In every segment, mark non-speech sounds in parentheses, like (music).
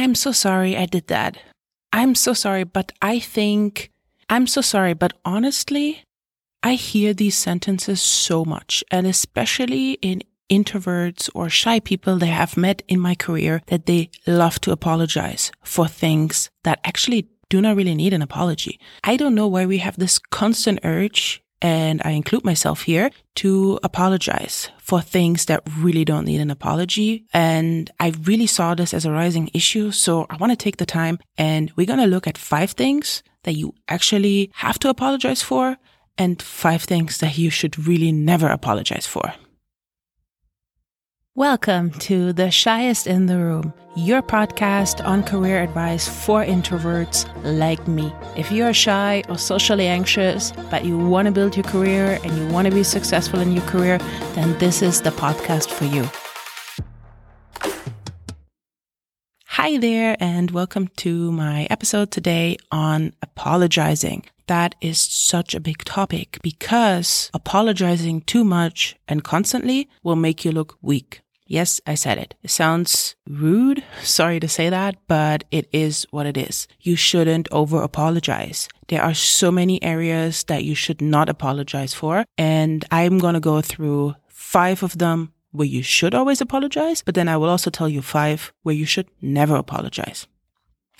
I'm so sorry I did that. I'm so sorry, but I think, I'm so sorry, but honestly, I hear these sentences so much, and especially in introverts or shy people I have met in my career that they love to apologize for things that actually do not really need an apology. I don't know why we have this constant urge and I include myself here to apologize for things that really don't need an apology. And I really saw this as a rising issue. So I want to take the time and we're going to look at five things that you actually have to apologize for and five things that you should really never apologize for. Welcome to The Shyest in the Room, your podcast on career advice for introverts like me. If you are shy or socially anxious, but you want to build your career and you want to be successful in your career, then this is the podcast for you. Hi there, and welcome to my episode today on apologizing. That is such a big topic because apologizing too much and constantly will make you look weak. Yes, I said it. It sounds rude. (laughs) Sorry to say that, but it is what it is. You shouldn't over apologize. There are so many areas that you should not apologize for. And I'm going to go through five of them where you should always apologize, but then I will also tell you five where you should never apologize.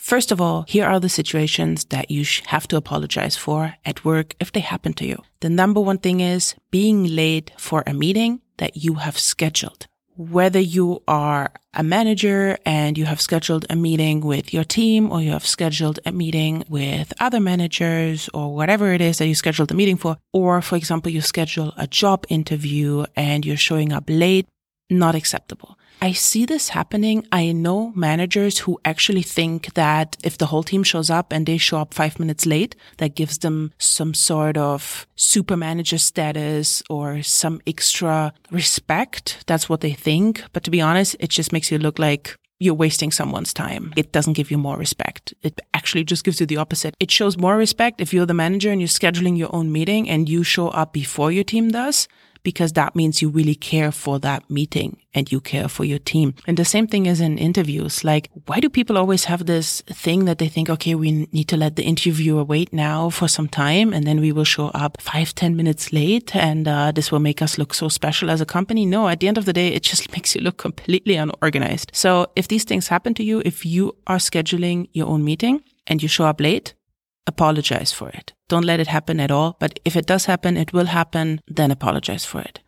First of all, here are the situations that you have to apologize for at work if they happen to you. The number one thing is being late for a meeting that you have scheduled whether you are a manager and you have scheduled a meeting with your team or you have scheduled a meeting with other managers or whatever it is that you scheduled a meeting for, or for example, you schedule a job interview and you're showing up late, not acceptable. I see this happening. I know managers who actually think that if the whole team shows up and they show up five minutes late, that gives them some sort of super manager status or some extra respect. That's what they think. But to be honest, it just makes you look like you're wasting someone's time. It doesn't give you more respect. It actually just gives you the opposite. It shows more respect if you're the manager and you're scheduling your own meeting and you show up before your team does because that means you really care for that meeting and you care for your team. And the same thing is in interviews. Like, why do people always have this thing that they think, okay, we need to let the interviewer wait now for some time and then we will show up five, ten minutes late and uh, this will make us look so special as a company? No, at the end of the day, it just (laughs) makes you look completely unorganized. So if these things happen to you, if you are scheduling your own meeting and you show up late, apologize for it. Don't let it happen at all. But if it does happen, it will happen, then apologize for it.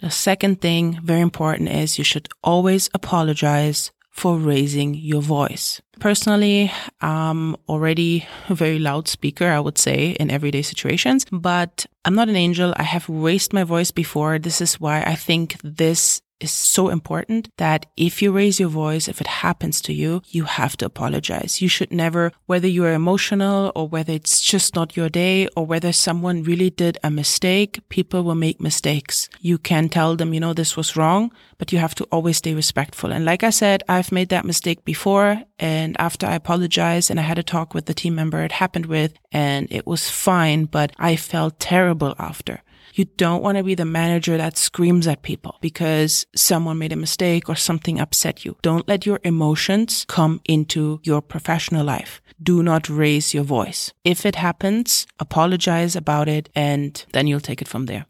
The second thing, very important, is you should always apologize for raising your voice. Personally, I'm already a very loud speaker, I would say, in everyday situations, but I'm not an angel. I have raised my voice before. This is why I think this is so important that if you raise your voice, if it happens to you, you have to apologize. You should never, whether you're emotional or whether it's just not your day or whether someone really did a mistake, people will make mistakes. You can tell them, you know, this was wrong, but you have to always stay respectful. And like I said, I've made that mistake before. And after I apologized and I had a talk with the team member it happened with and it was fine, but I felt terrible after. You don't want to be the manager that screams at people because someone made a mistake or something upset you. Don't let your emotions come into your professional life. Do not raise your voice. If it happens, apologize about it and then you'll take it from there.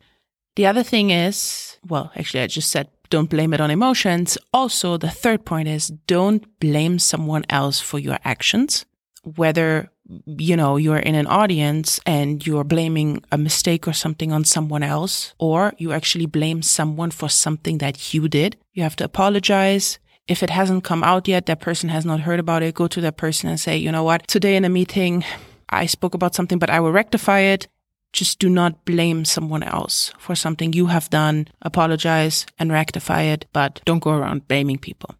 The other thing is, well, actually, I just said don't blame it on emotions. Also, the third point is don't blame someone else for your actions, whether you know, you're in an audience and you're blaming a mistake or something on someone else, or you actually blame someone for something that you did, you have to apologize. If it hasn't come out yet, that person has not heard about it, go to that person and say, you know what, today in a meeting, I spoke about something, but I will rectify it. Just do not blame someone else for something you have done. Apologize and rectify it, but don't go around blaming people.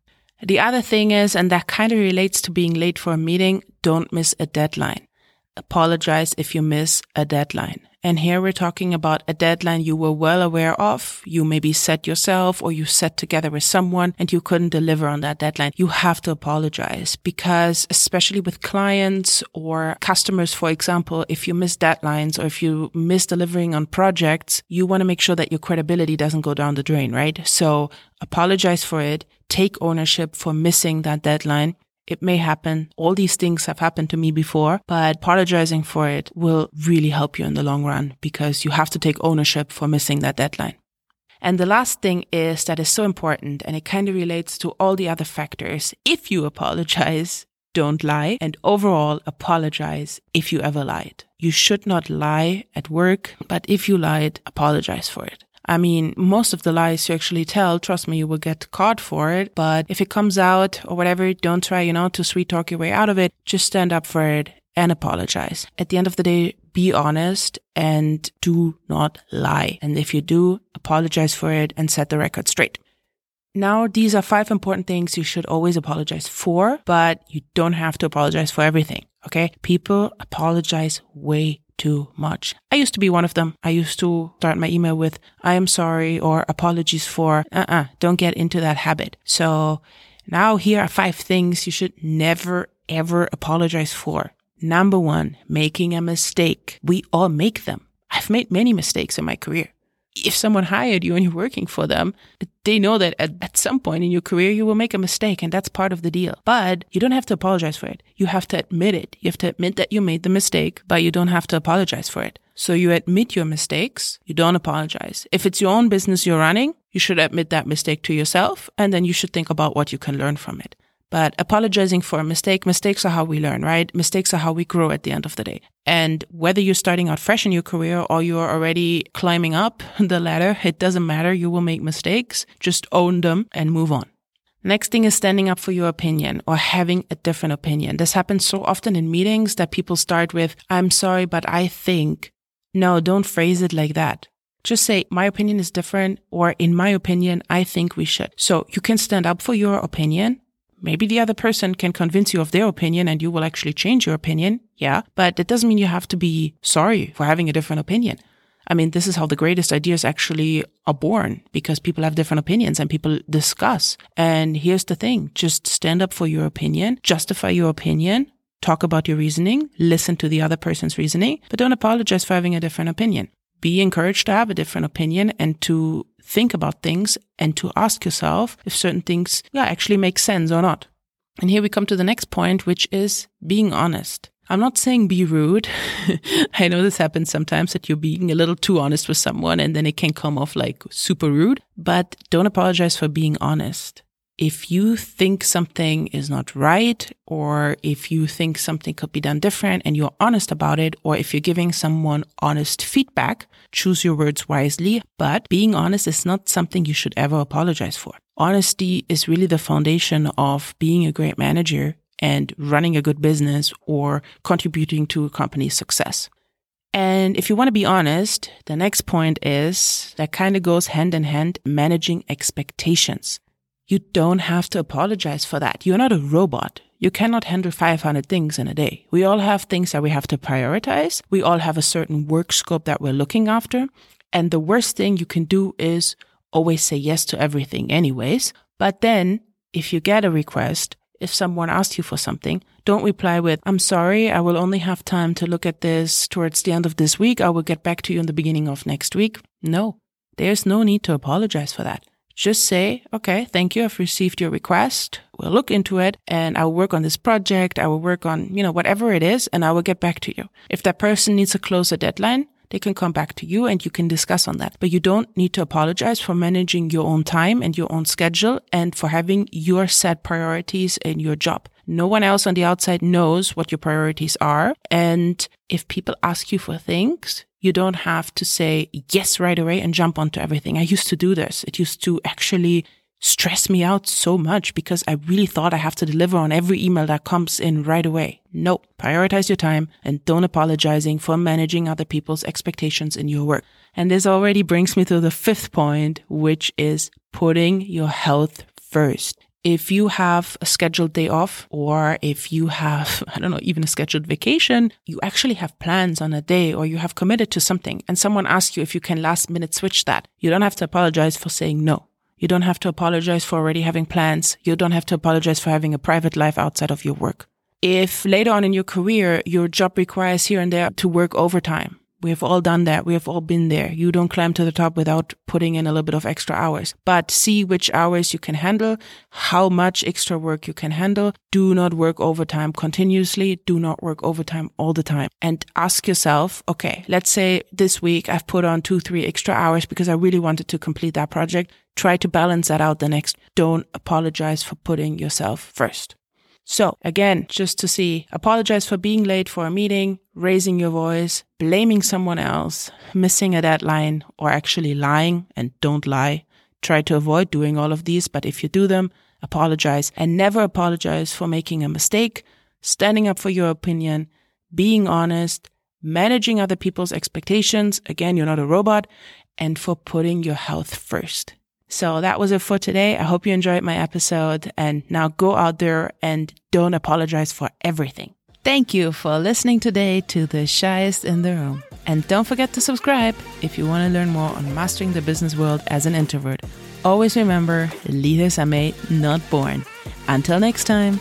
The other thing is, and that kind of relates to being late for a meeting, don't miss a deadline. Apologize if you miss a deadline. And here we're talking about a deadline you were well aware of. You maybe set yourself or you set together with someone and you couldn't deliver on that deadline. You have to apologize because especially with clients or customers, for example, if you miss deadlines or if you miss delivering on projects, you want to make sure that your credibility doesn't go down the drain, right? So apologize for it. Take ownership for missing that deadline It may happen. All these things have happened to me before, but apologizing for it will really help you in the long run because you have to take ownership for missing that deadline. And the last thing is that is so important and it kind of relates to all the other factors. If you apologize, don't lie and overall apologize if you ever lied. You should not lie at work, but if you lied, apologize for it. I mean, most of the lies you actually tell, trust me, you will get caught for it. But if it comes out or whatever, don't try, you know, to sweet talk your way out of it. Just stand up for it and apologize. At the end of the day, be honest and do not lie. And if you do, apologize for it and set the record straight. Now, these are five important things you should always apologize for, but you don't have to apologize for everything. Okay. People apologize way too much. I used to be one of them. I used to start my email with, I am sorry or apologies for, uh-uh, don't get into that habit. So now here are five things you should never ever apologize for. Number one, making a mistake. We all make them. I've made many mistakes in my career if someone hired you and you're working for them, they know that at, at some point in your career, you will make a mistake and that's part of the deal. But you don't have to apologize for it. You have to admit it. You have to admit that you made the mistake, but you don't have to apologize for it. So you admit your mistakes. You don't apologize. If it's your own business you're running, you should admit that mistake to yourself and then you should think about what you can learn from it. But apologizing for a mistake, mistakes are how we learn, right? Mistakes are how we grow at the end of the day. And whether you're starting out fresh in your career or you're already climbing up (laughs) the ladder, it doesn't matter. You will make mistakes. Just own them and move on. Next thing is standing up for your opinion or having a different opinion. This happens so often in meetings that people start with, I'm sorry, but I think. No, don't phrase it like that. Just say, my opinion is different, or in my opinion, I think we should. So you can stand up for your opinion Maybe the other person can convince you of their opinion and you will actually change your opinion. Yeah. But it doesn't mean you have to be sorry for having a different opinion. I mean, this is how the greatest ideas actually are born because people have different opinions and people discuss. And here's the thing. Just stand up for your opinion, justify your opinion, talk about your reasoning, listen to the other person's reasoning, but don't apologize for having a different opinion. Be encouraged to have a different opinion and to think about things and to ask yourself if certain things yeah, actually make sense or not. And here we come to the next point, which is being honest. I'm not saying be rude. (laughs) I know this happens sometimes that you're being a little too honest with someone and then it can come off like super rude, but don't apologize for being honest if you think something is not right, or if you think something could be done different and you're honest about it, or if you're giving someone honest feedback, choose your words wisely. But being honest is not something you should ever apologize for. Honesty is really the foundation of being a great manager and running a good business or contributing to a company's success. And if you want to be honest, the next point is that kind of goes hand in hand managing expectations. You don't have to apologize for that. You're not a robot. You cannot handle 500 things in a day. We all have things that we have to prioritize. We all have a certain work scope that we're looking after. And the worst thing you can do is always say yes to everything anyways. But then if you get a request, if someone asks you for something, don't reply with, I'm sorry, I will only have time to look at this towards the end of this week. I will get back to you in the beginning of next week. No, there's no need to apologize for that. Just say, okay, thank you. I've received your request. We'll look into it and I'll work on this project. I will work on, you know, whatever it is and I will get back to you. If that person needs a closer deadline, they can come back to you and you can discuss on that. But you don't need to apologize for managing your own time and your own schedule and for having your set priorities in your job. No one else on the outside knows what your priorities are. And if people ask you for things, you don't have to say yes right away and jump onto everything. I used to do this. It used to actually stress me out so much because I really thought I have to deliver on every email that comes in right away. No, prioritize your time and don't apologizing for managing other people's expectations in your work. And this already brings me to the fifth point, which is putting your health first if you have a scheduled day off or if you have, (laughs) I don't know, even a scheduled vacation, you actually have plans on a day or you have committed to something and someone asks you if you can last minute switch that. You don't have to apologize for saying no. You don't have to apologize for already having plans. You don't have to apologize for having a private life outside of your work. If later on in your career, your job requires here and there to work overtime, We have all done that. We have all been there. You don't climb to the top without putting in a little bit of extra hours, but see which hours you can handle, how much extra work you can handle. Do not work overtime continuously. Do not work overtime all the time and ask yourself, okay, let's say this week I've put on two, three extra hours because I really wanted to complete that project. Try to balance that out the next. Don't apologize for putting yourself first. So again, just to see, apologize for being late for a meeting, raising your voice, blaming someone else, missing a deadline, or actually lying and don't lie. Try to avoid doing all of these, but if you do them, apologize and never apologize for making a mistake, standing up for your opinion, being honest, managing other people's expectations. Again, you're not a robot and for putting your health first. So that was it for today. I hope you enjoyed my episode and now go out there and don't apologize for everything. Thank you for listening today to the shyest in the room. And don't forget to subscribe if you want to learn more on mastering the business world as an introvert. Always remember, leaders are made, not born. Until next time.